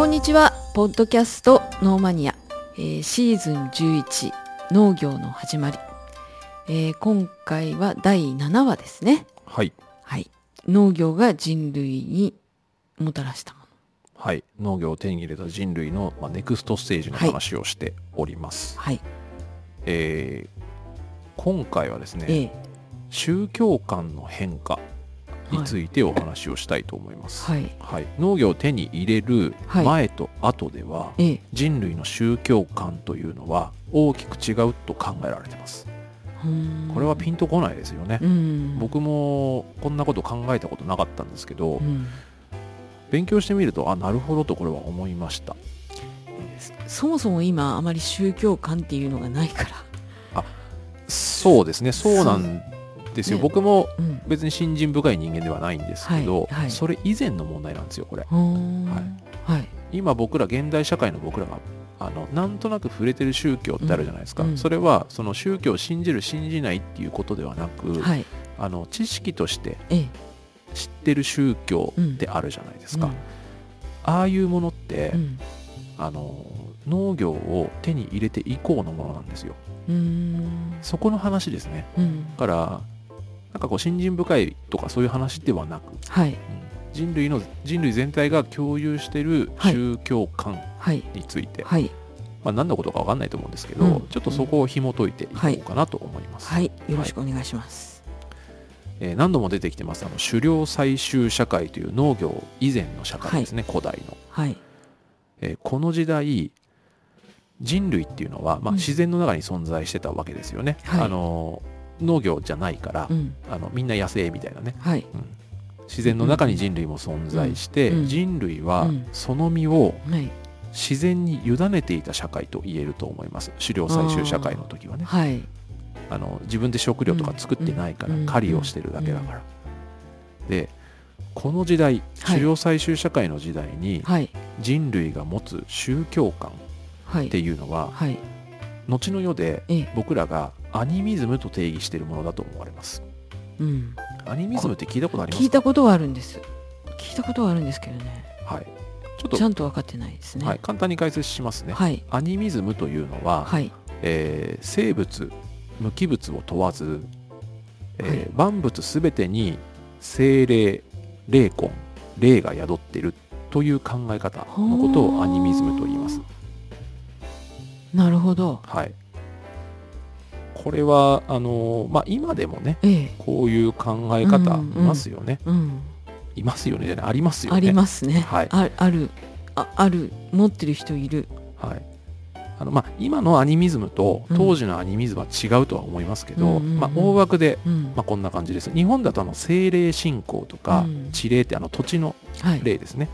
こんにちは。ポッドキャストノーマニア、えーシーズン11農業の始まり、えー今回は第7話ですね。はい。はい。農業が人類にもたらしたもの。はい。農業を手に入れた人類の、まあ、ネクストステージの話をしております。はい。えー今回はですね、ええ。宗教観の変化についてお話をしたいと思います。はい。はい。農業を手に入れるはい。前と後では、ええ。人類の宗教観というのは大きく違うと考えられてます。これはピンとこないですよね。うん。僕もこんなこと考えたことなかったんですけど、うん。勉強してみるとあなるほどとこれは思いました。そもそも今あまり宗教観っていうのがないから。そうですね。そうなんですよ、ね。僕もうん。別に信心深い人間ではないんですけど、はいはい。それ以前の問題なんですよこれ。はい。はい。今僕ら現代社会の僕らがあのなんとなく触れてる宗教ってあるじゃないですか、うん。うんそれはその宗教を信じる信じないっていうことではなく、はい。あの知識としてええ。知ってる宗教ってあるじゃないですか、ああいうものって、うん。あの農業を手に入れて以降のものなんですよ。そこの話ですね。うん。だからなんかこう信心深いとかそういう話ではなく、はい。うん人類の人類全体が共有しているはい。宗教観はい。について、はい。まあ、何のことか分かんないと思うんですけど、うん。ちょっとそこを紐解いていこうかなと思います、はい。よろしくお願いします。えー何度も出てきてます。あの狩猟採集社会という農業以前の社会ですね、古代の、はい。えーこの時代人類っていうのは、まあ、うん。自然の中に存在してたわけですよね、はい。あの農業じゃないから、うん。あのみんな野生みたいなね。はい。自然の中に人類も存在して、うん。うん。人類はうん。その身をはい。自然に委ねていた社会と言えると思います。狩猟採集社会の時はね。はい。あの自分で食料とか作ってないからうん。狩りをしてるだけだから、でこの時代はい。狩猟採集社会の時代にはい。人類が持つ宗教観はい。っていうのははい。後の世でええ。僕らがアニミズムと定義しているものだと思われます。うん。アニミズムって聞いたことありますか？聞いたことはあるんです。聞いたことはあるんですけどね。はい。ちょっとちゃんと分かってないですね。はい、簡単に解説しますね、はい。アニミズムというのは、はい。えー生物無機物を問わず、えーはい。万物すべてに精霊霊魂霊が宿っているという考え方のことをアニミズムと言います。なるほど。はい、これはあのーまあ、今でもねええ。こういう考え方いうんうん。ますよね。うん。いますよね。じゃないありますよね。ありますね。はい。ああるあある持ってる人いる。はい。あのまあ、今のアニミズムとうん。当時のアニミズムは違うとは思いますけど、うんうんうん。まあ、大枠でうん。まあ、こんな感じです。日本だとあの精霊信仰とかうん。地霊ってあの土地のはい。霊ですね。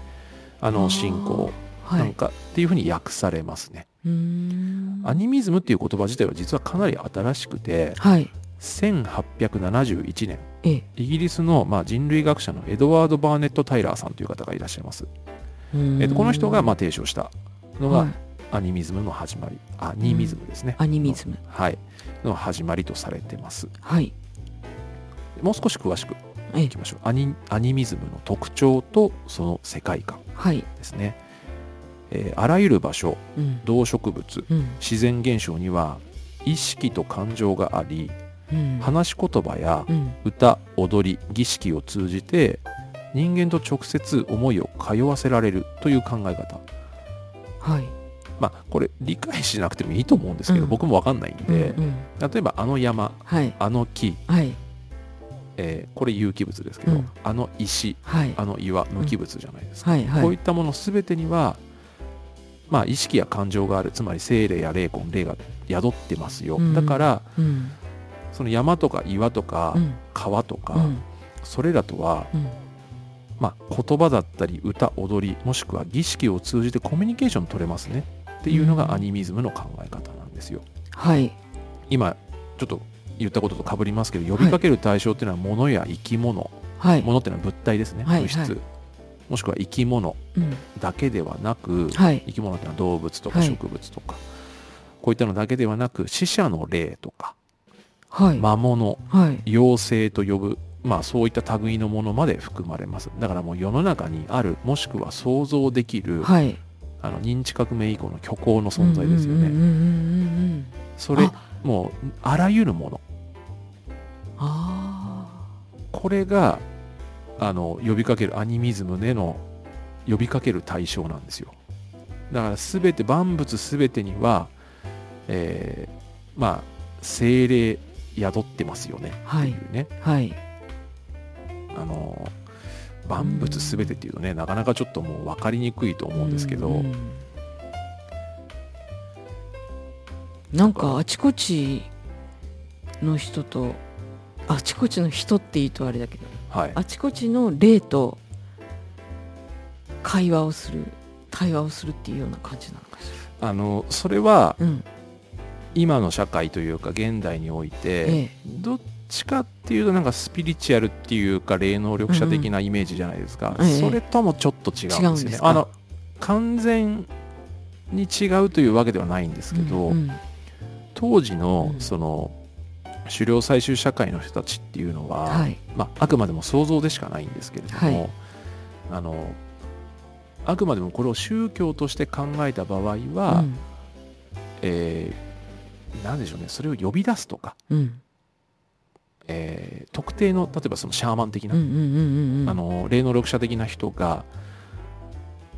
ああー。の信仰。はいなんかっていうふうに訳されますね。うーん。アニミズムっていう言葉自体は実はかなり新しくてはい。1871年。ええ。イギリスのまあ人類学者のエドワード・バーネット・タイラーさんという方がいらっしゃいます。えっとこの人がまあ提唱したのはい。がアニミズムの始まり。アニミズムですね。アニミズム。はい。の始まりとされてます。はい。もう少し詳しくええ。いきましょう。アニアニミズムの特徴とその世界観はい。ですね、えーあらゆる場所うん。動植物うん。自然現象には意識と感情がありうん。話し言葉やうん。歌踊り儀式を通じて人間と直接思いを通わせられるという考え方。はい。まあこれ理解しなくてもいいと思うんですけど、うん。僕もわかんないんで、うんうん。例えばあの山はい。あの木、はい。えーこれ有機物ですけど、うん。あの石はい。あの岩無機物じゃないですか。はいはい。こういったもの全てには、まあ、意識や感情がある。つまり精霊や霊魂霊が宿ってますよ、うん。だからうん。その山とか岩とかうん。川とか、うん。それらとは、うん。まあ、言葉だったり歌踊りもしくは儀式を通じてコミュニケーション取れますね。っていうのうん。がアニミズムの考え方なんですよ。はい。今ちょっと言ったことと被りますけど呼びかける対象っていうのは物や生き物、はい。物っていうのは物体ですね、はい物質、はいもしくは生き物うん。だけではなく、はい。生き物っていうのは動物とかはい。植物とか、こういったのだけではなく死者の霊とかはい。魔物はい。妖精と呼ぶまあそういった類のものまで含まれます。だからもう世の中にあるもしくは想像できるはい。あの認知革命以降の虚構の存在ですよね。それあ。もうあらゆるもの。あこれがあの呼びかけるアニミズムでの呼びかける対象なんですよ。だから全て万物全てには、えーまあ精霊宿ってますよね。あはい。っていうね、はい。あの万物全てっていうとねなかなかちょっともう分かりにくいと思うんですけど、うんうんなんかあちこちの人とあちこちの人って言うとあれだけどはい。あちこちの霊と会話をする対話をするっていうような感じなのかしあのそれはらうん。今の社会というか現代において、ええ。どっちかっていうとなんかスピリチュアルっていうか霊能力者的なイメージじゃないですか、うんうんええ。それともちょっと違うんですよねあの完全に違うというわけではないんですけど、うんうん。当時のうん。その狩猟採集社会の人たちっていうのは、はい。まあ、あくまでも想像でしかないんですけれども、はい。あのあくまでもこれを宗教として考えた場合は、うん。えーなんでしょうねそれを呼び出すとか、うん。えー特定の例えばそのシャーマン的な、霊能力者的な人が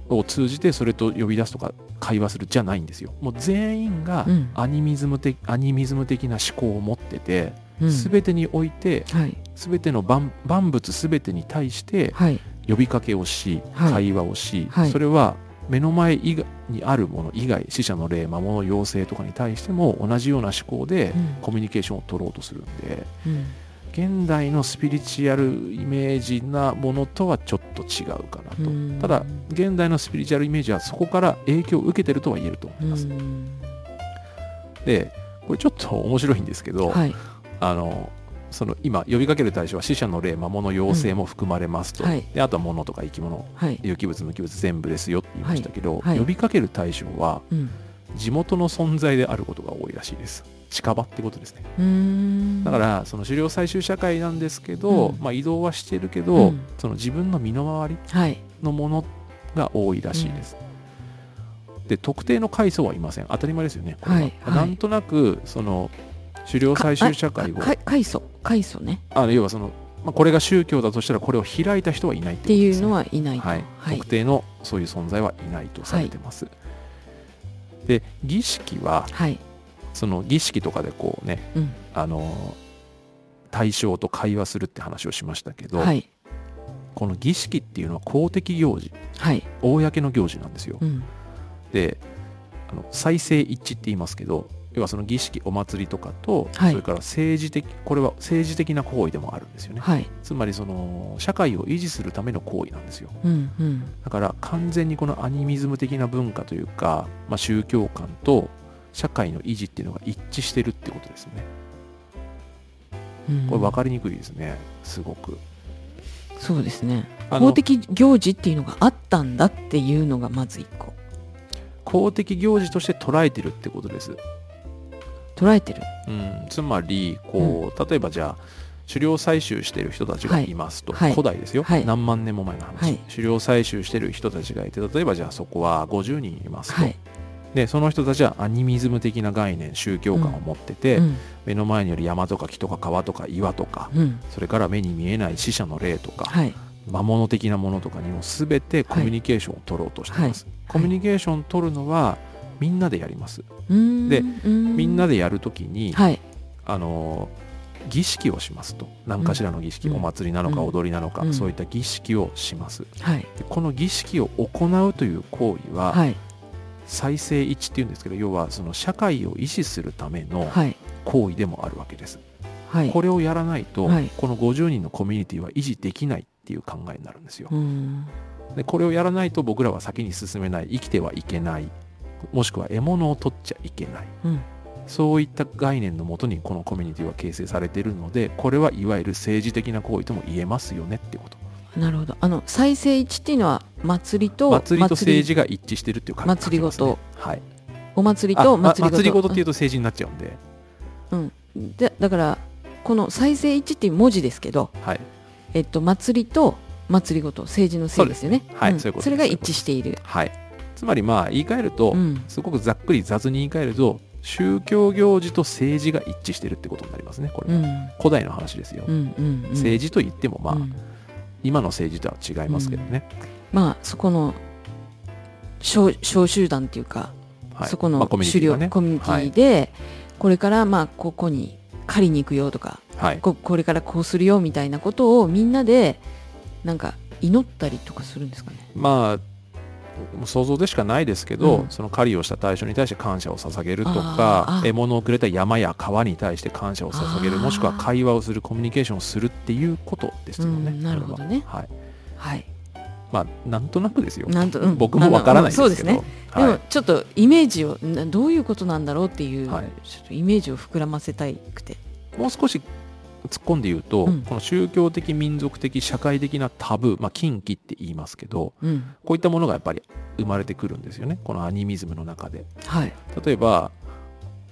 を通じてそれと呼び出すとか会話するじゃないんですよ。もう全員がうん。アニミズム的、アニミズム的な思考を持ってて、うん。全てにおいてはい。全ての万万物全てに対してはい。呼びかけをし、はい。会話をし、はい。それは目の前以外にあるもの以外死者の霊魔物妖精とかに対しても同じような思考でうん。コミュニケーションを取ろうとするんでうん現代のスピリチュアルイメージなものとはちょっと違うかなと、うん。ただ現代のスピリチュアルイメージはそこから影響を受けてるとは言えると思います、うん。でこれちょっと面白いんですけど、はい。あのその今呼びかける対象は死者の霊魔物妖精も含まれますと、うんはい。であとは物とか生き物。はい。有機物無機物全部ですよって言いましたけど、はい。はい。呼びかける対象はうん。地元の存在であることが多いらしいです近場ってことですね。だからその狩猟採集社会なんですけど、うん。まあ、移動はしてるけど、うん。その自分の身の回りはい。のものが多いらしいです、で特定の階層はいません。当たり前ですよねこれは、はいはい。なんとなくその狩猟採集社会を階層階層ね。あ要はその、まあ、これが宗教だとしたらこれを開いた人はいないっっていうのはいないと。はい、特定のそういう存在はいないとされてます、で儀式ははいその儀式とかでこうねうん。あの対象と会話するって話をしましたけど、はい。この儀式っていうのは公的行事はい。公の行事なんですよ、うん。であの再生一致って言いますけど要はその儀式お祭りとかと、はい。それから政治的これは政治的な行為でもあるんですよね、はい。つまりその社会を維持するための行為なんですよ。うんうん。だから完全にこのアニミズム的な文化というか、まあ、宗教観と社会の維持っていうのが一致してるってことですよね。うん。これ分かりにくいですねすごく。そうですね。公的行事っていうのがあったんだっていうのがまず一個。公的行事として捉えてるってことです、捉えてる。うん、つまりこう、例えばじゃあ狩猟採集してる人たちがい。ますと、はい。古代ですよ、はい。何万年も前の話、はい。狩猟採集してる人たちがいて例えばじゃあそこは50人いますと、はいでその人たちはアニミズム的な概念宗教観を持ってて、うん。目の前による山とか木とか川とか岩とかうん。それから目に見えない死者の霊とか、はい。魔物的なものとかにも全てコミュニケーションを取ろうとしています、はい。コミュニケーションを取るのはみんなでやります、でうん。みんなでやるときに、はい。あの儀式をしますと。何かしらの儀式、うん。お祭りなのかうん。踊りなのか、うん。そういった儀式をします。はい。でこの儀式を行うという行為は、はい再生一致っていうんですけど要はその社会を維持するためのはい。行為でもあるわけです、はい。これをやらないと、はい。この50人のコミュニティは維持できないっていう考えになるんですよ。うん。でこれをやらないと僕らは先に進めない生きてはいけないもしくは獲物を取っちゃいけない。うん。そういった概念のもとにこのコミュニティは形成されているのでこれはいわゆる政治的な行為とも言えますよねってことなるほど。あの再生一致っていうのは祭りと祭りと政治が一致してるっていう感じ祭りごと。はい。お祭りあと祭りごと。ま祭りごとっていうと政治になっちゃうんで、うん。でだからこの再生一致っていう文字ですけどはい。えっと祭りと祭りごと政治のせいですよね。はいん。そういうことです。それが一致している。はい。つまりまあ言い換えると、うん。すごくざっくり雑に言い換えると宗教行事と政治が一致してるってことになりますねこれは、うん。古代の話ですよ、うんうんうん。政治と言ってもまあ、うん今の政治とは違いますけどね、まあそこの小小集団っていうか、はい。そこのまあコミュニテ狩ィがね。猟コミュニティで、これからまあここに狩りに行くよとかはい、ここれからこうするよみたいなことをみんなでなんか祈ったりとかするんですかね。まあ想像でしかないですけど、うん。その狩りをした対象に対して感謝を捧げるとかあ獲物をくれた山や川に対して感謝を捧げるもしくは会話をするコミュニケーションをするっていうことですよね、うんなるほどね。ははい。はい。まあなんとなくですよ、なんと、うん。僕もわからないですけど、そうですね。ではい。もちょっとイメージをなどういうことなんだろうっていう、はい。ちょっとイメージを膨らませたいくて。もう少し突っ込んで言うと、うん。この宗教的民族的社会的なタブー、まあ、禁忌って言いますけどうん。こういったものがやっぱり生まれてくるんですよねこのアニミズムの中で。はい。例えば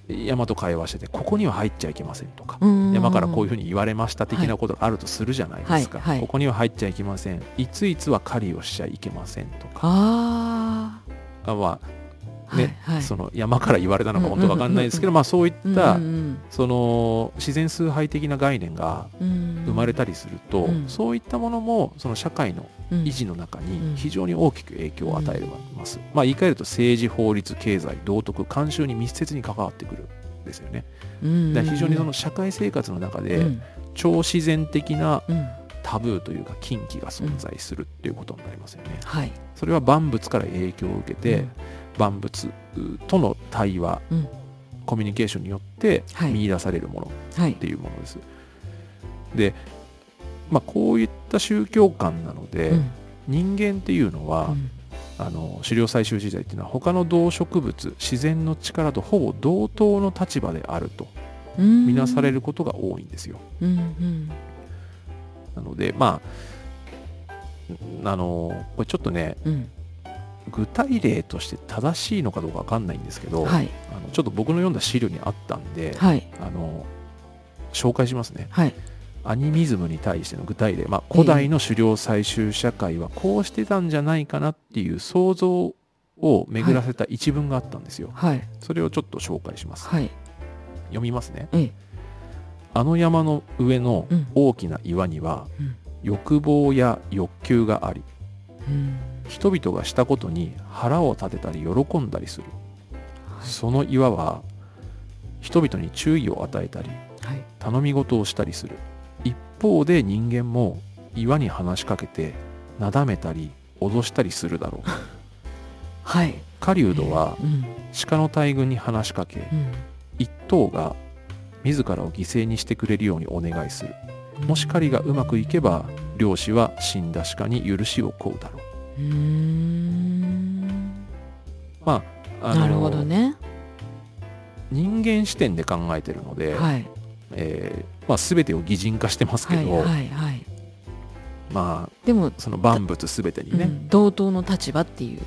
山と会話しててここには入っちゃいけませんとか山山からこういうふうに言われました的なことがあるとするじゃないですか、はいはい。ここには入っちゃいけません。いついつは狩りをしちゃいけませんとか。ああまあ。あね、はいはい。その山から言われたのか本当わかんないですけど、うんまあそういった、うんその自然崇拝的な概念がうん。うん生まれたりすると、うん。そういったものもその社会のうん。維持の中うん。に非常に大きく影響を与えます、まあ言い換えると政治法律経済道徳慣習に密接に関わってくるんですよね。うんだ非常にその社会生活の中でうん。超自然的なうん。タブーというか禁忌が存在するっていうことになりますよね。はい。それは万物から影響を受けて、うん万物との対話、うん。コミュニケーションによってはい。見出されるものはい。っ。ていうものです。で、まあ、こういった宗教観なので、うん。人間っていうのは、うん。あの狩猟採集時代っていうのは他の動植物自然の力とほぼ同等の立場であるとうん。見なされることが多いんですよ。うんうん。なのでまああのこれちょっとねうん具体例として正しいのかどうかわかんないんですけど、はい。あのちょっと僕の読んだ資料にあったんで、はい。あの紹介しますね。はい。アニミズムに対しての具体例、まあ、古代の狩猟採集社会はこうしてたんじゃないかなっていう想像を巡らせた一文があったんですよ。はい。それをちょっと紹介します。はい。読みますね。ええ。あの山の上のうん。大きな岩にはうん。欲望や欲求があり、うん人々がしたことに腹を立てたり喜んだりする。その岩は人々に注意を与えたり、はい。頼み事をしたりする。一方で人間も岩に話しかけてなだめたり脅したりするだろう。はい。狩人はうん。鹿の大群に話しかけうん。一頭が自らを犠牲にしてくれるようにお願いするもし狩りがうまくいけば漁師は死んだ鹿に許しを請うだろううー。んまああのなるほどね。人間視点で考えてるので、はい。えーまあ、全てを擬人化してますけど、はいはいはい。まあでもその万物全てにね、うん同等の立場っていう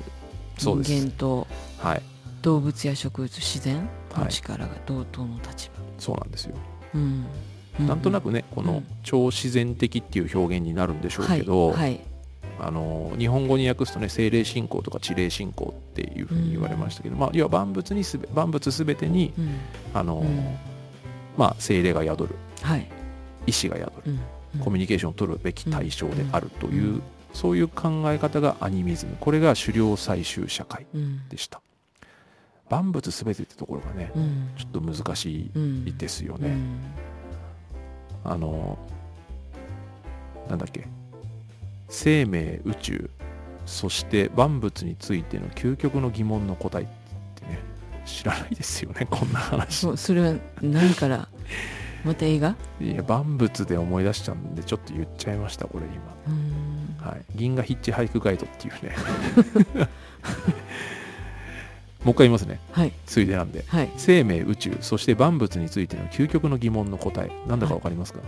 そうです。人間とはい。動物や植物自然のはい。力が同等の立場、そうなんですよ。うん。なんとなくね、このうん。超自然的っていう表現になるんでしょうけど、はい。はいあの日本語に訳すとね精霊信仰とか地霊信仰っていうふうに言われましたけど、まあ、要は万物にすべ万物すべてにうん。あの、うん。まあ、精霊が宿る。はい。意志が宿る、うん。コミュニケーションを取るべき対象であるという、うん。そういう考え方がアニミズム。これが狩猟採集社会うん。でした。万物すべてってところがねうん。ちょっと難しうんいですよね、うん。あのなんだっけ？生命宇宙そして万物についての究極の疑問の答えってね知らないですよねこんな話。そうそれは何から？また映画？いや万物で思い出しちゃうんでちょっと言っちゃいましたこれうん。今はい。銀河ヒッチハイクガイドっていうね。もう一回言いますね。はい。ついでなんで。はい。生命宇宙そして万物についての究極の疑問の答え。なんだかわかりますか？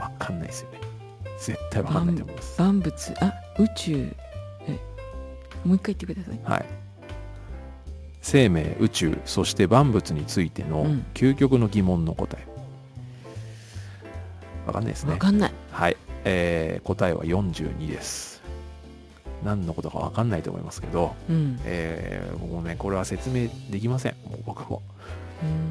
わかんないですよね絶対わかんないと思います。万物あ宇宙。えもう一回言ってください。はい。生命宇宙そして万物についてのうん。究極の疑問の答え。わかんないですね。わかんない。はい、えー答えは42です。何のことか分かんないと思いますけど、うん。えーもうねこれは説明できません。もう僕も。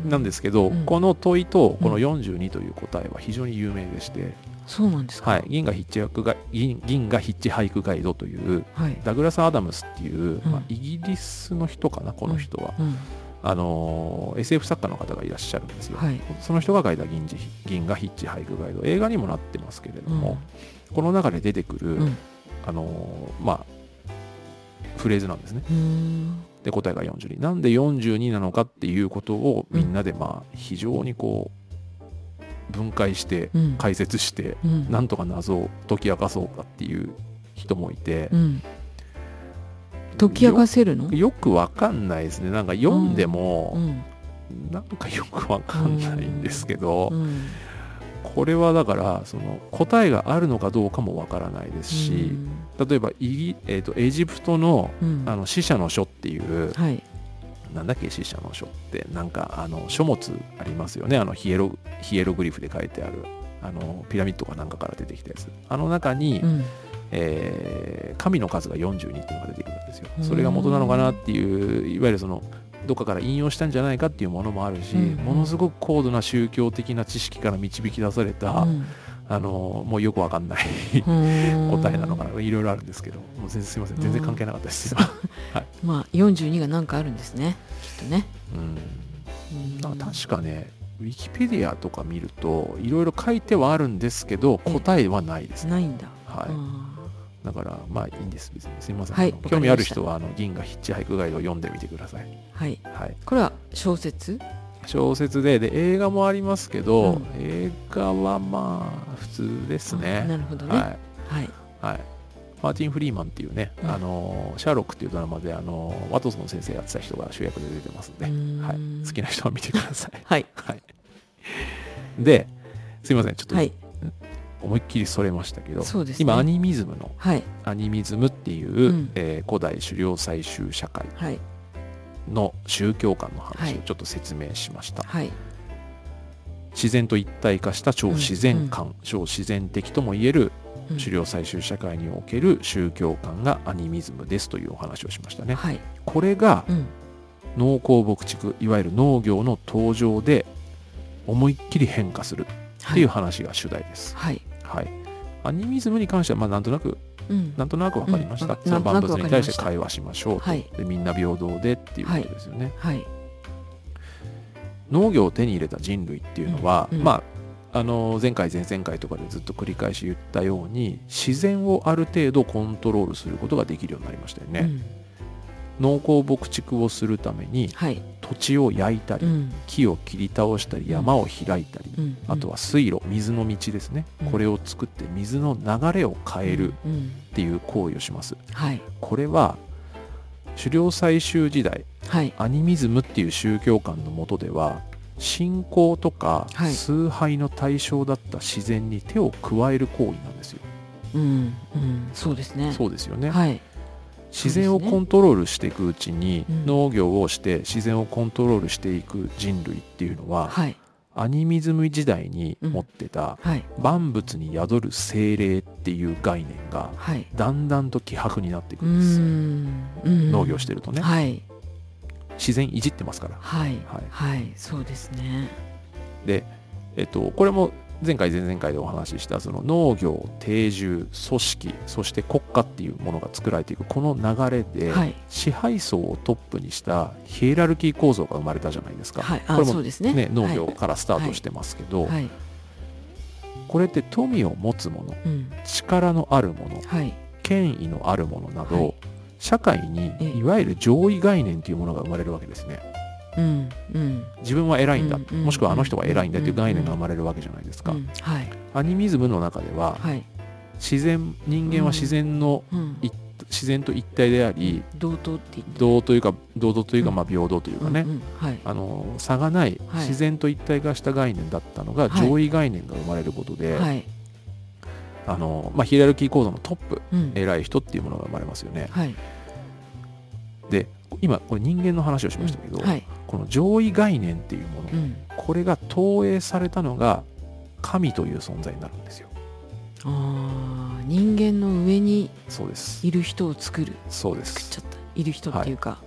うん。なんですけど、うん。この問いとこのうん。42という答えは非常に有名でして、そうなんですか？はい、銀河ヒッチハイクガイ銀銀河ヒッチハイクガイドというはい。ダグラス・アダムスっていう、うん。まあ、イギリスの人かなこの人は、うん。あのー SF 作家の方がいらっしゃるんですよ、はい。その人が書いた銀次銀河ヒッチハイクガイド。映画にもなってますけれども、この中で出てくる、うん。あのーまあフレーズなんですね。うん。で答えが42なんで42なのかっていうことをみんなでまあ非常にこう分解してうん。解説してうん。なんとか謎を解き明かそうかっていう人もいて。うん。解き明かせるの？よくわかんないですね。なんか読んでうもん。なんかよくわかんないんですけどうん。これはだからその答えがあるのかどうかもわからないですし例えばイギ、えー、とエジプトのうん。あの死者の書っていうはいなんだっけ死者の書って。なんかあの書物ありますよね。あのヒエロヒエログリフで書いてある。あのピラミッドかなんかから出てきたやつ。あの中に、うん。えー神の数が42っていうのが出てくるんですよ。うん。それが元なのかなっていういわゆるそのどっかから引用したんじゃないかっていうものもあるし、うん。ものすごく高度な宗教的な知識から導き出された、うんあのもうよくわかんないうん。答えなのかな。いろいろあるんですけどもう全然すいません。全然関係なかったです、まあ42が何かあるんですね。きっとね。うん。うん。なんか確かね、ウィキペディアとか見ると、いろいろ書いてはあるんですけど、ええ。答えはないですね。ないんだ。はい。あだから、まあいいんです、別に。すいません。はい。興味ある人は、あの、銀河ヒッチハイクガイドを読んでみてください。ーはい。はい。これは小説？小説で、で、映画もありますけど、うん映画はまあ、普通ですあね。なるほどねはい。はいはい。マーティン・フリーマンっていうね、うんあの、シャーロックっていうドラマで、あの、ワトソン先生やってた人が主役で出てますんで、んはい。好きな人は見てください。はいはい。で、すいません、ちょっとはい思いっきりそれましたけど、そうですね今、アニミズムの、はいアニミズムっていう、うんえー古代狩猟採集社会はいの宗教観のはい話をちょっと説明しました。はい自然と一体化した超自然観、超自然的ともいえるうん狩猟採集社会における宗教観がアニミズムですというお話をしましたね。はいこれがうん農耕牧畜、いわゆる農業の登場で思いっきり変化するっていう話が主題です。はいはい。アニミズムに関しては、まあ、なんとなく、うん。なんとなく分かりました。うん。その万物に対して会話しましょうと、はい。で。みんな平等でっていうことですよね。はい。農業を手に入れた人類っていうのは、うん。うん。まあ、あの前回前々回とかでずっと繰り返し言ったように自然をある程度コントロールすることができるようになりましたよね、うん農耕牧畜をするためにはい。土地を焼いたり、うん。木を切り倒したり山を開いたり、うん。あとは水路水の道ですね、うん。これを作って水の流れを変えるうん。っていう行為をします。はい。これは狩猟採集時代はい。アニミズムっていう宗教観のもとでは信仰とかはい。崇拝の対象だった自然に手を加える行為なんですよ。うん。うん。そうですね。そうですよね。はい自然をコントロールしていくうちにうん。農業をして自然をコントロールしていく人類っていうのははい。アニミズム時代に持ってたはい。万物に宿る精霊っていう概念がはい。だんだんと希薄になっていくうんです。ん。うん。農業してるとね。はい。自然いじってますから。はい。はい。はい。そうですね。で、えっと、これも前回前々回でお話ししたその農業定住組織そして国家っていうものが作られていくこの流れで、はい。支配層をトップにしたヒエラルキー構造が生まれたじゃないですか、はい。あこれもね。ね農業からスタートしてますけど、はい。これって富を持つ者うん。力のある者はい。権威のある者など、はい。社会にええ。いわゆる上位概念というものが生まれるわけですねうんうん。自分は偉いんだ、うんうんもしくはあの人は偉いんだという概念が生まれるわけじゃないですか、うんはい。アニミズムの中でははい。自然人間は自然の、自然と一体であり、同等同というか同等というかうん。まあ平等というかね、うんうんはい。あの差がないはい。自然と一体化した概念だったのがはい。上位概念が生まれることで、はい。あのまあ、ヒエラルキー構造のトップうん。偉い人っていうものが生まれますよね。はい。で今これ人間の話をしましたけど、うん。はいこの上位概念っていうもの、うん。これが投影されたのが神という存在になるんですよ。あー人間の上にいる人を作る。そうです。作っちゃった。いる人っていうか、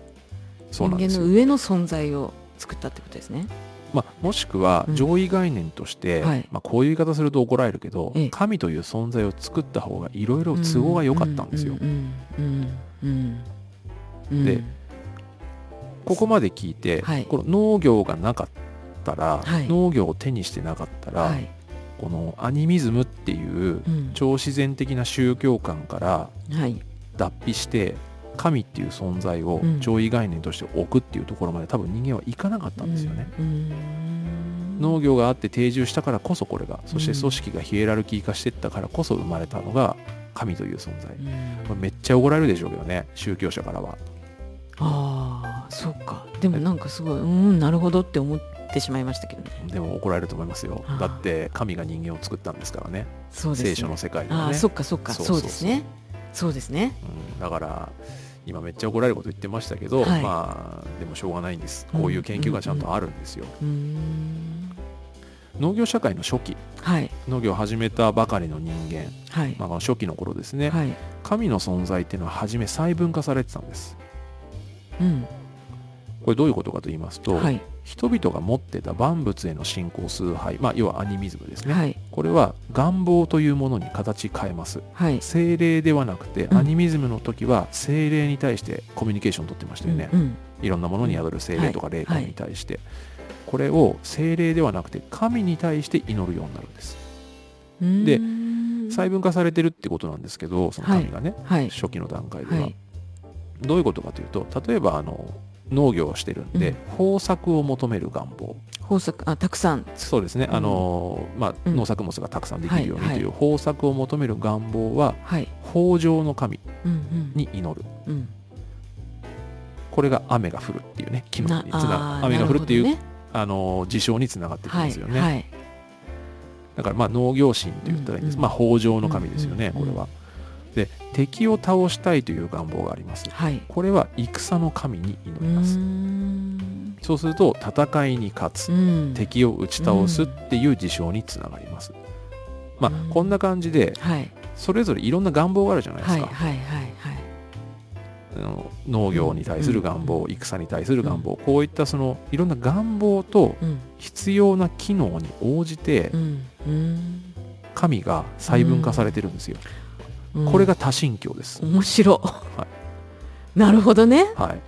そうなんですよ。人間の上の存在を作ったってことですね。まあ、もしくはうん。上位概念として、はい。まあ、こういう言い方すると怒られるけど、ええ。神という存在を作った方がいろいろ都合が良かったんですよ。うんうんうんうん。でここまで聞いて、はい。この農業がなかったら、はい。農業を手にしてなかったら、はい。このアニミズムっていううん。超自然的な宗教観からはい。脱皮して神っていう存在をうん。上位概念として置くっていうところまで多分人間はいかなかったんですよね。うん。農業があって定住したからこそこれがそして組織がヒエラルキー化していったからこそ生まれたのが神という存在、うん。まあめっちゃ怒られるでしょうけどね宗教者からはああそうか。でもなんかすごいうんなるほどって思ってしまいましたけどね。でも怒られると思いますよ。だって神が人間を作ったんですからね。そうですね。聖書の世界ではね。ああそっかそっか。そうそうそう。そうですね。そうですね。うん、だから今めっちゃ怒られること言ってましたけど、はい。まあでもしょうがないんです。うんこういう研究がちゃんとあるんですよ、うーん農業社会の初期。はい。農業を始めたばかりの人間、はい。まあ、初期の頃ですね、はい。神の存在っていうのは初め細分化されてたんですうん。これどういうことかと言いますと、はい。人々が持ってた万物への信仰崇拝、まあ、要はアニミズムですね、はい。これは願望というものに形変えます。はい。精霊ではなくて、うん。アニミズムの時は精霊に対してコミュニケーション取ってましたよね、うん。いろんなものに宿る精霊とか霊感に対して、これを精霊ではなくて神に対して祈るようになるんです。うん。でうん細分化されてるってことなんですけどその神がね、はい。初期の段階では、はいどういうことかというと例えばあの農業をしてるんで、うん。豊作を求める願望。豊作あたくさん。そうですね、うん。あのまあ、うん。農作物がたくさんできるようにはいとい。う豊作を求める願望ははい。豊穣の神に祈る。うん。これが雨が降るっていうね機能なにつな雨が降るっていう、あの事象につながってくるんほどね。ですよね、だからまあ農業神って言ったらいいんです、まあ豊穣の神ですよね、これはで敵を倒したいという願望があります。はい。これは戦の神に祈うります、そうすると戦いに勝つ、うん。敵を打ち倒すっていう事象につながります、まあうん。こんな感じではい。それぞれいろんな願望があるじゃないですか、はいはいはいはい。あの農業に対する願望、うん戦に対する願望、こういったそのいろんな願望とうん。必要な機能に応じて神が細分化されてるんですよ、うんこれが多神教です、面白なるほどね。はい。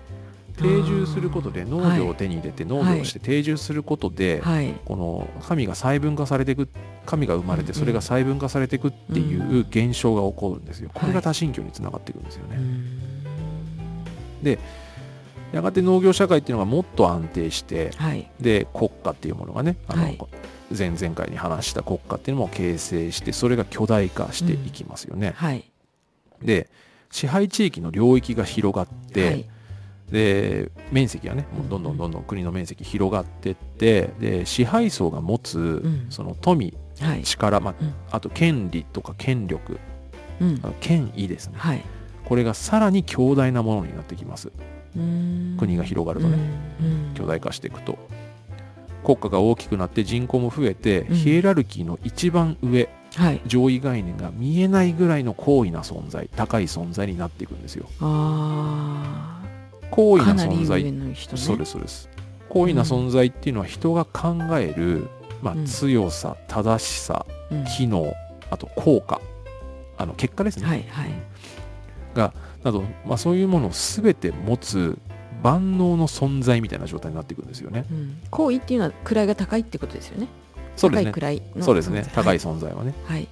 定住することで農業を手に入れて農業をして定住することで、はい。この神が細分化されていく神が生まれてそれが細分化されていくっていう現象が起こるんですよ、これが多神教につながっていくんですよね、うんやがて農業社会っていうのがもっと安定してはい。で国家っていうものがねあの、はい。前々回に話した国家っていうのも形成してそれが巨大化していきますよね、はい。で支配地域の領域が広がって、はい。で面積がねもうどんどんどんどん国の面積広がってってで支配層が持つ、ん。その富はい。力、まあうん。あと権利とか権力うん。権威ですね。はい。これがさらに強大なものになってきます国国が広がるとね、巨大化していくと。国家が大きくなって人口も増えて、うん。ヒエラルキーの一番上はい。上位概念が見えないぐらいの高位な存在高い存在になっていくんですよ。あ高位な存在、ね。そうですそうです。高位な存在っていうのは人が考える、まあうん。強さ正しさうん。機能あと効果あの結果ですね、はいはい。がなど、まあ、そういうものを全て持つ万能の存在みたいな状態になっていくんですよね。うん。高位っていうのは位が高いってことですよね。そうですね。高いそうですね。高い存存在はね、在はい。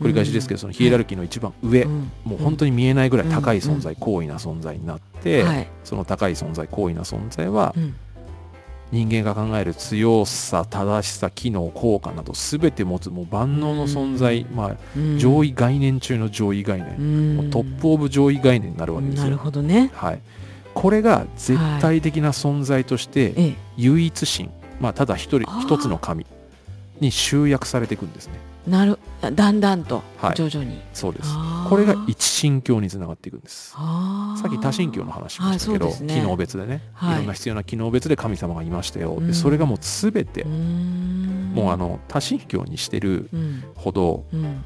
繰り返しですけどそのヒエラルキーの一番上、うん。もう本当に見えないぐらい高い存在、高位な存在になって、はい。その高い存在高位な存在はうん人間が考える強さ正しさ機能効果など全て持つもう万能の存在、うん。まあ、うん。上位概念中の上位概う念、もんうトップオブ上位概念になるわけですよ。なるほどね。はい、これが絶対的な存在としてええ。唯一神、まあ、ただ一人一つの神に集約されていくんですね。なるだんだんとはい。徐々に。そうです。これが一神教につながっていくんです。さっき多神教の話しましたけど、ね。機能別でね、はい。いろんな必要な機能別で神様がいましたよ。うん。でそれがもう全て、もうあの多神教にしてるうん。ほどうん。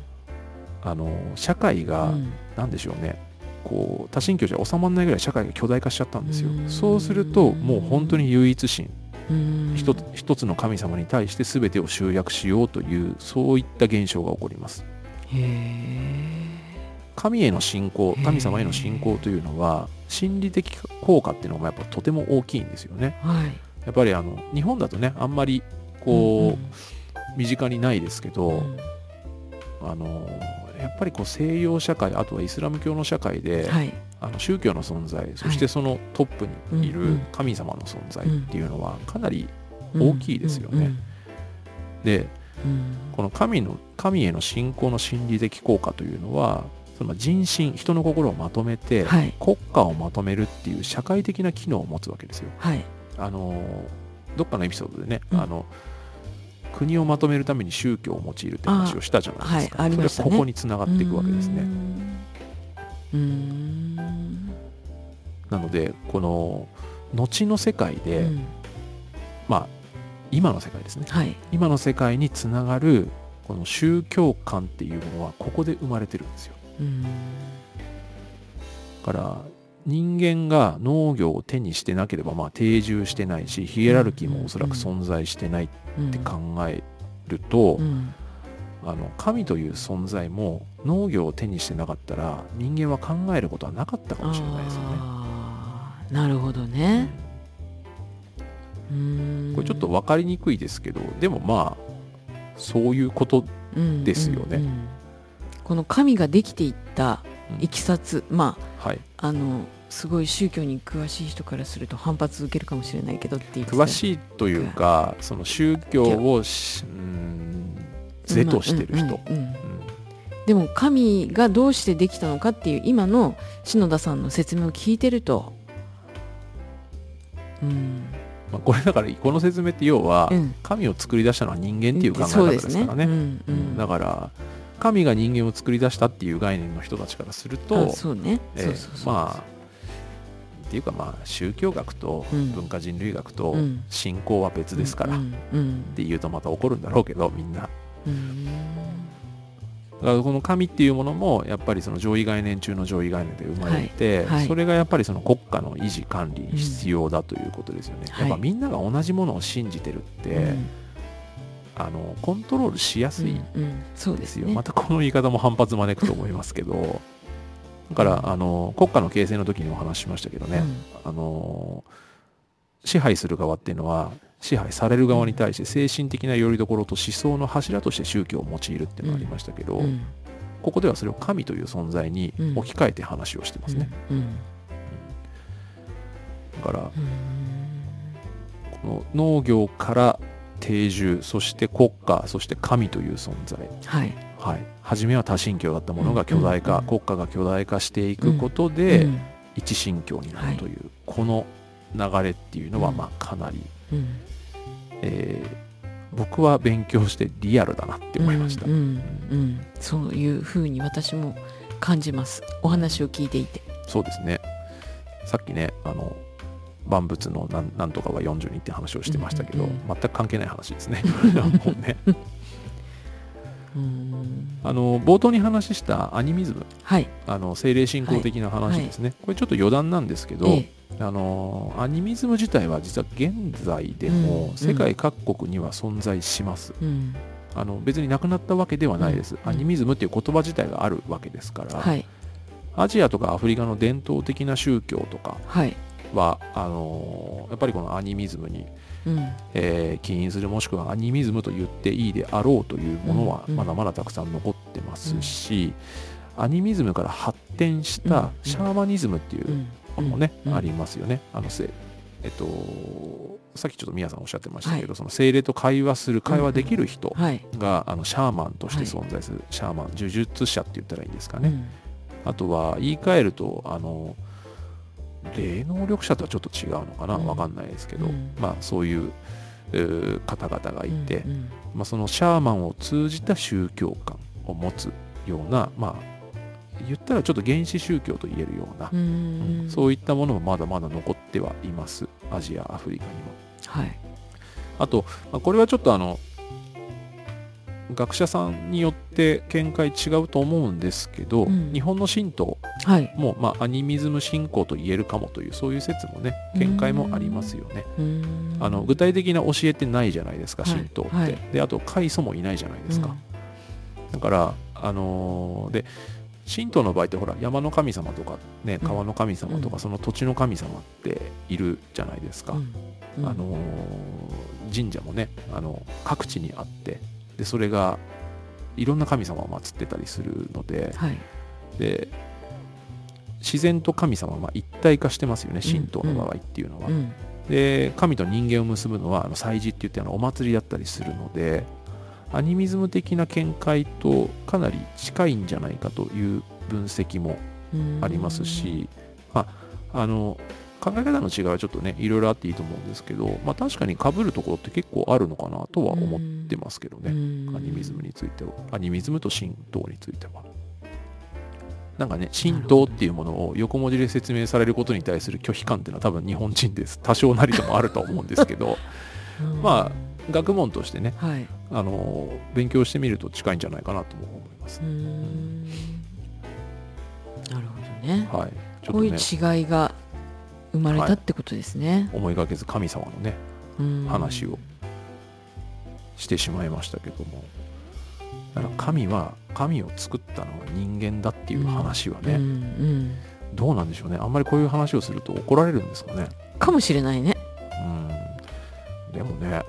あの社会が、うん。なんでしょうね。こう多神教じゃ収まらないぐらい社会が巨大化しちゃったんですよ。うん。そうするともう本当に唯一神。うん一つ一つの神様に対して全てを集約しようというそういった現象が起こります。神への信仰神様への信仰というのは心理的効果っていうのがやっぱとても大きいんですよね。はい。やっぱりあの日本だとねあんまりこう、身近にないですけど、うん。あのやっぱりこう西洋社会あとはイスラム教の社会で、はい。あの宗教の存在そしてそのトップにいる神様の存在っていうのはかなり大きいですよね。でこの神の神への信仰の心理的効果というのはその人心人の心をまとめて、はい。国家をまとめるっていう社会的な機能を持つわけですよ。はい。あのどっかのエピソードでね、うん。あの国をまとめるために宗教を用いるって話をしたじゃないですか。あはいね。それはここにつながっていくわけですね。なのでこの後の世界で、うん。まあ今の世界ですね。はい。今の世界につながるこの宗教観っていうものはここで生まれてるんですよ。うん。だから人間が農業を手にしてなければまあ定住してないしヒエラルキーもおそらく存在してないって考えると、うん。あの神という存在も農業を手にしてなかったら人間は考えることはなかったかもしれないですよね。なるほどね。うーん。これちょっと分かりにくいですけどでもまあそういうことうんですよね。うんうんこの神ができていったうんいきさつ。まはい。ああのすごい宗教に詳しい人からすると反発受けるかもしれないけどっていう詳しいというかその宗教をしうん是としてる人、でも神がどうしてできたのかっていう今の篠田さんの説明を聞いてると。うん。まあ、これだからこの説明って要は、うん。神を作り出したのは人間っていう考え方ですからね。だから神が人間を作り出したっていう概念の人たちからするとあそうね、えーそうそうそう。まあっていうかまあ宗教学とうん。文化人類学とうん。信仰は別ですから、って言うとまた怒るんだろうけどみんな。うん。だからこの神っていうものもやっぱりその上位概念中の上位概念で生まれて、それがやっぱりその国家の維持管理に必要だということですよね。はい。やっぱみんなが同じものを信じてるって、うんあのコントロールしやすいうんうん。そうでよ。ですすね。またこの言い方も反発招くと思いますけど、だからあの国家の形成の時にお話ししましたけどね、あの支配する側っていうのは支配される側に対して精神的な拠り所と思想の柱として宗教を用いるっていうのがありましたけど、うん。うんここではそれを神という存在に置き換えて話をしてますね。うん。うん。だからうん。この農業から定住そして国家そして神という存在。はい。はい、初めは多神教だったものが巨大化、うんうん。うん国家が巨大化していくことで、うん一神教になるという、この流れっていうのはうん。まあかなり、うん。えー僕は勉強してリアルだなって思いました、うんうんうん。そういうふうに私も感じます。お話を聞いていて。そうですね。さっきねあの万物のなんなんとかは42って話をしてましたけど、うんうん全く関係ない話ですね。ね。うん。あの冒頭に話したアニミズム。はい。あの精霊信仰的な話ですね、これちょっと余談なんですけど、ええ。あのアニミズム自体は実は現在でうんもうん。世界各国には存在します、うん。あの別になくなったわけではないです、うん。アニミズムっていう言葉自体があるわけですから、はい。アジアとかアフリカの伝統的な宗教とかはいはあのやっぱりこのアニミズムに、うん。えー起因するもしくはアニミズムと言っていいであろうというものはうんうん。まだまだたくさん残ってますし、アニミズムから発展したシャーマニズムっていうのもね、うん。ありますよね。あのせえっとさっきちょっと宮さんおっしゃってましたけど、はい。その精霊と会話する会話できる人はい。が、あのシャーマンとして存在する、シャーマン呪術者って言ったらいいんですかね。あとは言い換えるとあの霊能力者とはちょっと違うのかな、うん。わかんないですけど、うん。まあそういう方々がいて、うんうん。まあ、そのシャーマンを通じた宗教観を持つようなまあ言ったらちょっと原始宗教と言えるような、うん。うんそういったものもまだまだ残ってはいます。アジアアフリカにも。はい。あと、まあこれはちょっとあの学者さんによって見解違うと思うんですけど、うん。日本の神道はい。も、まあ、アニミズム信仰と言えるかもというそういう説もね見解もありますよね。あの具体的な教えってないじゃないですかはい神道って、はい。であと開祖もいないじゃないですか、だからあのーで神道の場合ってほら山の神様とかねうん。川の神様とか、うん。その土地の神様っているじゃないですか、うん。うん。あのー神社もねあの各地にあってでそれがいろんな神様を祀ってたりするのではい。で自然と神様はまあ一体化してますよねうん神道の場合っていうのは、うんで神と人間を結ぶのはあの祭事って言ってあのお祭りだったりするのでアニミズム的な見解とかなり近いんじゃないかという分析もありますし、まあ、あの考え方の違いはちょっとねいろいろあっていいと思うんですけど、まあ、確かに被るところって結構あるのかなとは思ってますけどね、うん。アニミズムについては。アニミズムと神道については。なんかね神道っていうものを横文字で説明されることに対する拒否感っていうのは多分日本人です。多少なりともあると思うんですけど。う んま学問としてねはい。あの勉強してみると近いんじゃないかなとも思います。なるほどね。はい。ちょこういう違いが生まれたってことですね、思いがけず神様のねうん。話を。してしまいましたけども。だから神は神を作ったのは人間だっていう話はね、うんうん。どうなんでしょうね。あんまりこういう話をすると怒られるんですかね。かもしれないね。うん。でもね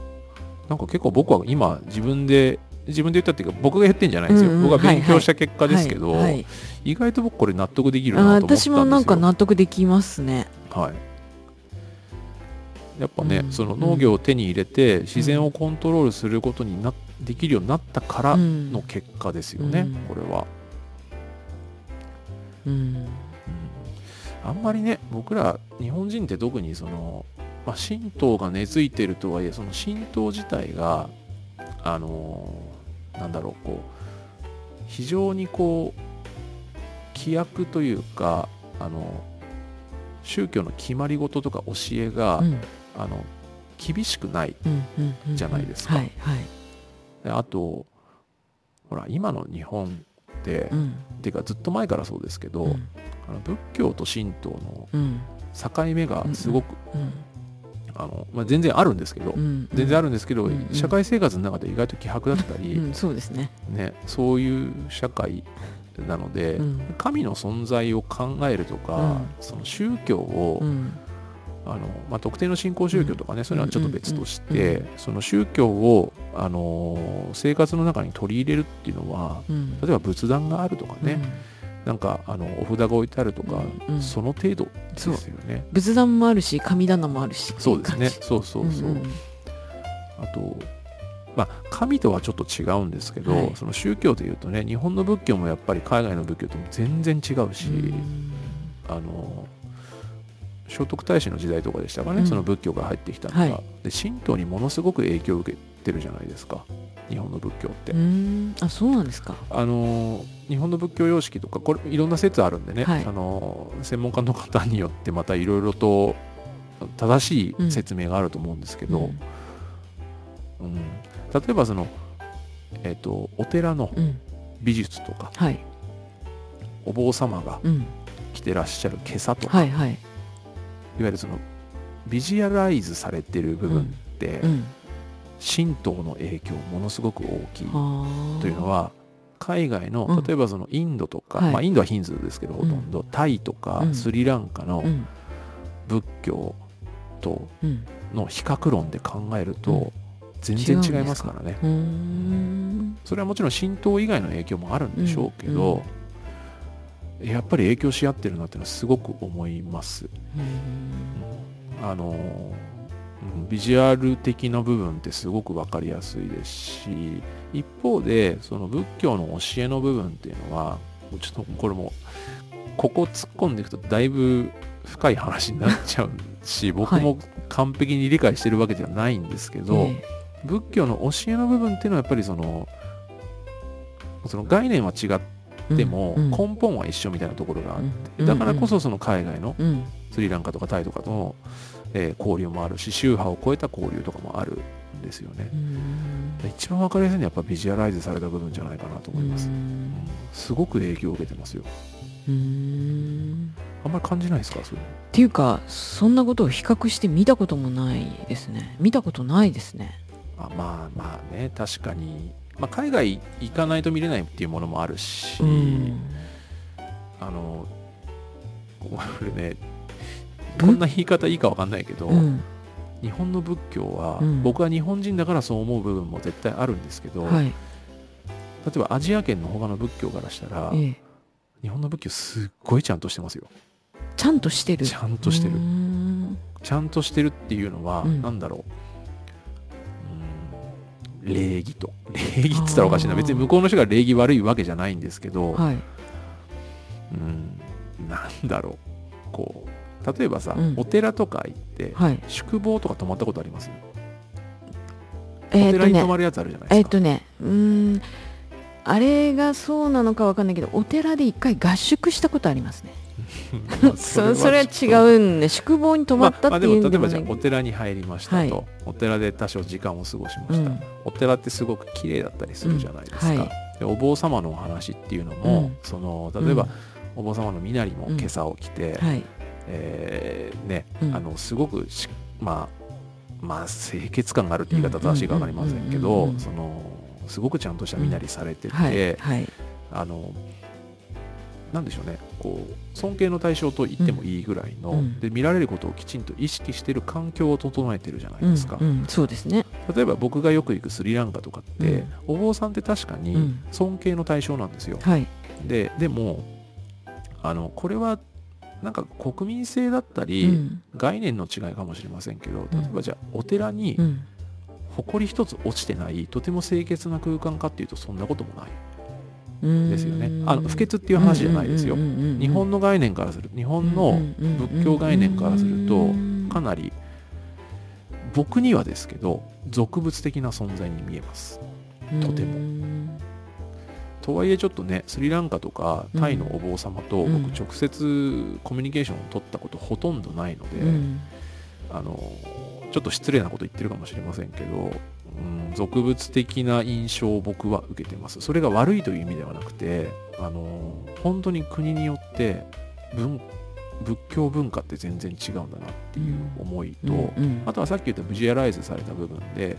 なんか結構僕は今自分で自分で言ったっていうか僕が言ってんじゃないんですよ、うんうん。僕が勉強した結果ですけど、はいはい。意外と僕これ納得できるあなと思ったんですよ。私もなんか納得できますねはい。やっぱね、うん。その農業を手に入れて自然をコントロールすることになできるようになったからうん。の結果ですよね、うん。これは、うん。うん。あんまりね僕ら日本人って特にその、まあ、神道が根付いてるとはいえその神道自体があのーなんだろうこう非常にこう規約というかあの宗教の決まり事とか教えが、うん。あの厳しくないうんうんうんじゃないですか。あとほら今の日本って、うん。っていうかずっと前からそうですけど、うん。あの仏教と神道のうん。境目がすごく、うんあのまあ、全然あるんですけど、うん全然あるんですけど、うんうん。社会生活の中で意外と希薄だったり、うんそうですね。ね、そういう社会なので、うん。神の存在を考えるとか、うん。その宗教を、うん。あのまあ、特定の信仰宗教とかね、そういうのはちょっと別としうん。て、うその宗教を、あの生活の中に取り入れるっていうのはうん。例えば仏壇があるとかね、なんかあのお札が置いてあるとか、うん。うん。その程度ですよね。仏壇もあるし神棚もあるしそうですね。そうそうそう。感じんん。あと、まあ、神とはちょっと違うんですけど、はい。その宗教でいうとね、日本の仏教もやっぱり海外の仏教とも全然違うし、うん。あの聖徳太子の時代とかでしたかね、うん。その仏教が入ってきたのが、はい。で神道にものすごく影響を受けてるじゃないですか日本の仏教って、うん。あそうなんですか。あの日本の仏教様式とかこれいろんな説あるんでね、はい。あの専門家の方によってまたいろいろと正しい説明があると思うんですけど、うん。うん例えばその、えっとお寺のうん。美術とかはい。お坊様がうん。着てらっしゃる袈裟とか、はいはい。いわゆるそのビジュアライズされてる部分って、うん。神道の影響ものすごく大きいはあ。というのは海外のうん。例えばそのインドとか、はい。まあ、インドはヒンズーですけどほとんど、タイとかうん。スリランカのうん。仏教とうん。の比較論で考えると、うん全然違いますからね。うーん。それはもちろん神道以外の影響もあるんでしょうけど、やっぱり影響し合ってるなっていうのはすごく思います。うん。あのうんビジュアル的な部分ってすごく分かりやすいですし一方でその仏教の教えの部分っていうのはちょっとこれもここ突っ込んでいくとだいぶ深い話になっちゃうし僕も完璧に理解してるわけではないんですけど、え仏教の教えの部分っていうのはやっぱりそのその概念は違っえてもうん根本は一緒みたいなところがあって、うんだからこそその海外のうん。スリランカとかタイとかのえー交流もあるし宗派を超えた交流とかもあるんですよね。う、ん。一番分かりやすいのはやっぱビジュアライズされた部分じゃないかなと思います、すごく影響を受けてますよ。うん。あんまり感じないですか？そういうの。っていうかそんなことを比較して見たこともないですね。見たことないですねあまあまあね確かに、まあ、海外行かないと見れないっていうものもあるし、うん。あのこれね。こんな言い方いいか分かんないけど、うん。日本の仏教は、うん。僕は日本人だからそう思う部分も絶対あるんですけど、はい。例えばアジア圏の他の仏教からしたら、ええ。日本の仏教すっごいちゃんとしてますよ。ちゃんとしてる。ちゃんとしてる。うん。ちゃんとしてるっていうのは、うん。なんだろう。うん礼儀と。礼儀って言ったらおかしいな。別に向こうの人が礼儀悪いわけじゃないんですけど、はい。うんなんだろう。こう例えばさ、うん。お寺とか行って、はい。宿坊とか泊まったことあります、えお寺に泊ねまるやつあるじゃないですか、えーっとねうーんあれがそうなのかわかんないけどお寺で一回合宿したことありますね。まあそそれは違ううんで宿坊に泊まったっていうんまあまあ、でも例えばじゃあお寺に入りましたと、はい。お寺で多少時間を過ごしました、うん。お寺ってすごく綺麗だったりするじゃないですか、うんはい。でお坊様のお話っていうのも、うん。その例えば、お坊様の身なりも今朝起きて、うんはい。えーねうん。あのすごくしまあまあ清潔感があるって言い方正しいか分かりませんけどうんそのすごくちゃんとした身なりされてて、あのなんでしょうね。こう尊敬の対象と言ってもいいぐらいの、うん。で見られることをきちんと意識してる環境を整えてるじゃないうんですか、うん。そうですね。例えば僕がよく行くスリランカとかって、うん。お坊さんって確かにうん。尊敬の対象なんですよ、はい。ででもあのこれはなんか国民性だったうり、ん。概念の違いかもしれませんけどうん。例えばじゃあお寺にうん。埃一つ落ちてないとても清潔な空間かっていうとそんなこともない。うんですよね。あの不潔っていう話じゃないですよ。日本の概念からする日本の仏教概念からするとかなり僕にはですけど俗物的な存在に見えます。とても。もとはいえちょっとねスリランカとかタイのお坊様とうん。僕直接コミュニケーションを取ったことほとんどないので、うん。あのちょっと失礼なこと言ってるかもしれませんけど、うん、俗物的な印象を僕は受けてます。それが悪いという意味ではなくてあの本当に国によって文仏教文化って全然違うんだなっていう思いと、うんあとはさっき言ったビジュアライズされた部分で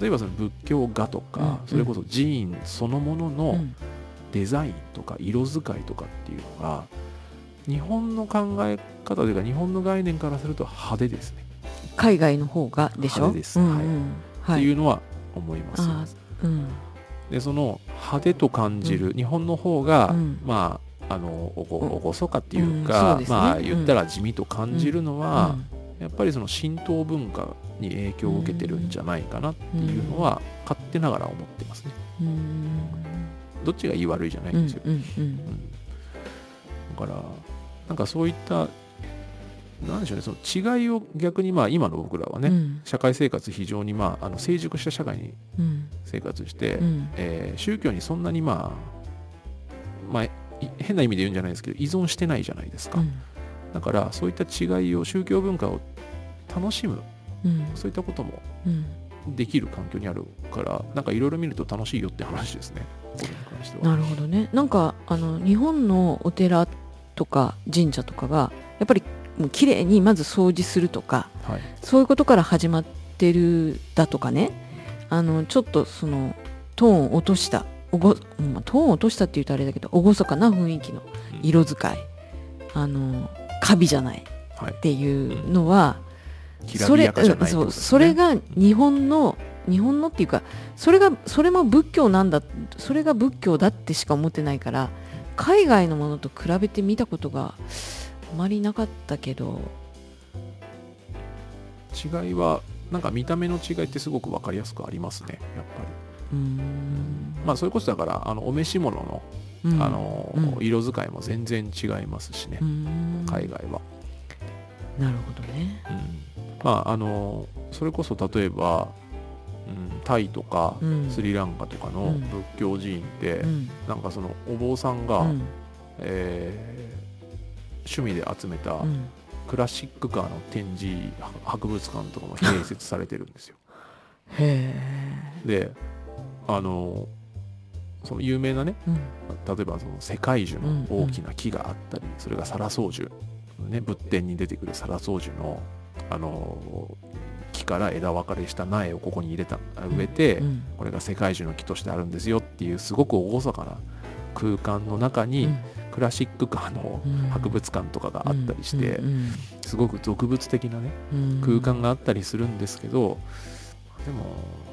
例えばその仏教画とか、うんそれこそ寺院そのものうのん。デザインとか色使いとかっていうのが日本の考え方というか日本の概念からすると派手ですね、海外の方がでしょ？派手です。うんはいうん。はい。っていうのは思います。うん。でその派手と感じる、日本の方が、うん。まああのおごそかっていううんか、そうね。まあうん言ったら地味と感じるのは、うん。やっぱりその神道文化に影響を受けてるんじゃないかなっていうのは、勝手ながら思ってますね。うん。どっちがいい悪いじゃないうん。ん。ですよ。うん。うん。だからなんかそういったなんでしょうねその違いを逆にまあ今の僕らはね、うん。社会生活非常にまああの成熟した社会にうん。生活して、うん。えー宗教にそんなにまあ、まあ、い変な意味で言うんじゃないですけど依存してないじゃないですか、うん。だからそういった違いを宗教文化を楽しむうん。そういったこともうん。できる環境にあるからなんかいろいろ見ると楽しいよって話ですね。これに関しては。なるほどね。なんかあの日本のお寺とか神社とかがやっぱりもう綺麗にまず掃除するとかはい。そういうことから始まってるだとかね。あのちょっとそのトーンを落としたおご、まあ、トーンを落としたって言うとあれだけど厳かな雰囲気のうん。色使い。あのカビじゃない。はい。っていうのは、きらびやかじゃないうことですね。それが日本の日本のっていうかそれがそれも仏教なんだそれが仏教だってしか思ってないから海外のものと比べて見たことがあまりなかったけど。違いはなんか見た目の違いってすごく分かりやすくありますねやっぱり。うーん。まあそれこそだからあのお召し物の,、うん。あのうん。色使いも全然違いますしね海外は、なるほどね。うん。まああのそれこそ例えば、うん、タイとかうん。スリランカとかのうん。仏教寺院って、うん。なんかそのお坊さんが、うん。えー趣味で集めたうん。クラシックカーの展示博物館とかも併設されてるんですよ。へであのその有名なねえ、うん。例えばその世界樹の大きな木があったり、それがサラソウ樹、ね、仏典に出てくるサラソウ樹のあの木から枝分かれした苗をここに入れた植えて、うん。これが世界樹の木としてあるんですよっていうすごく厳かな空間の中に、クラシックカーのうん。博物館とかがあったりして、うんすごく俗物的なねうん。空間があったりするんですけど、でも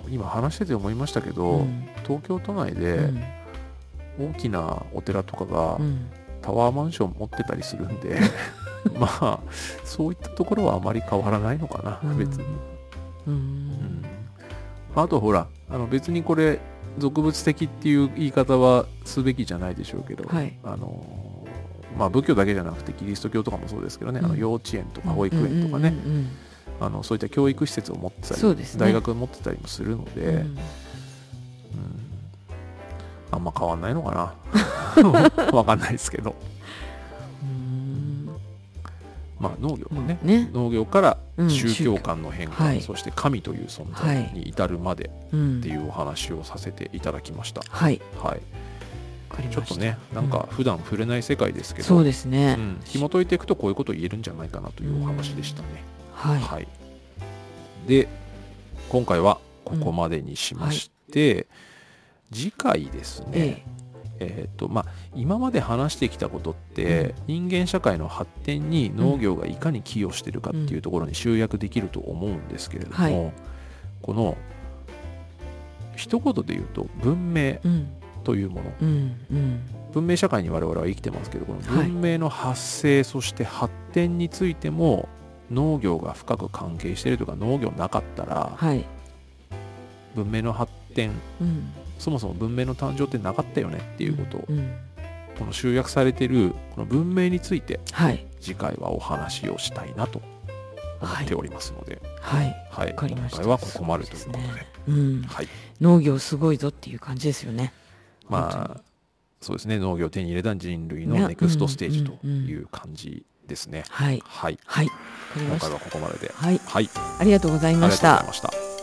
今話してて思いましたけど、うん。東京都内うでん。大きなお寺とかがうん。タワーマンション持ってたりするんで まあそういったところはあまり変わらないのかな、うん。別に、あとほらあの別にこれ俗物的っていう言い方はすべきじゃないでしょうけど、はい。あのまあ仏教だけじゃなくてキリスト教とかもそうですけどね、あのうん幼稚園とか保育園とかね、そういった教育施設を持ってたり、ね大学を持ってたりもするので、うん。うん。うんあんま変わんないのかな。わかんないですけど。うんまあ農業もね、ね。農業からうん。宗教観の変化、はい。そして神という存在に至るまでうん。っていうお話をさせていただきました、はい。はい。ちょっとねなんか普段触れない世界ですけど、そうですうねん、紐解いていくとこういうこと言えるんじゃないかなというお話でしたね、はい。はい、で今回はここまでにしまして、次回ですね、ええーとまあ、今まで話してきたことって、人間社会の発展に農業がいかに寄与してるかっていうところに集約できると思うんですけれども、はい。この一言で言うと文明えうん。というもの。うんうん。文明社会に我々は生きてますけどこのはい。文明の発生、そして発展についても農業が深く関係しているというか農業なかったらはい。文明の発展うんそもそも文明の誕生ってなかったよねっていうことをうんこの集約されているこの文明についてはい。次回はお話をしたいなと思っておりますので、はい。はい、わかりました。今回はここまでということで、ね。うん。はい、農業すごいぞっていう感じですよね。まあそうですね。農業を手に入れた人類のねネクストステージという感じですね。はい。はい、はい。今回はここまでで、はい。はい、ありがとうございありがとうごましたざいました。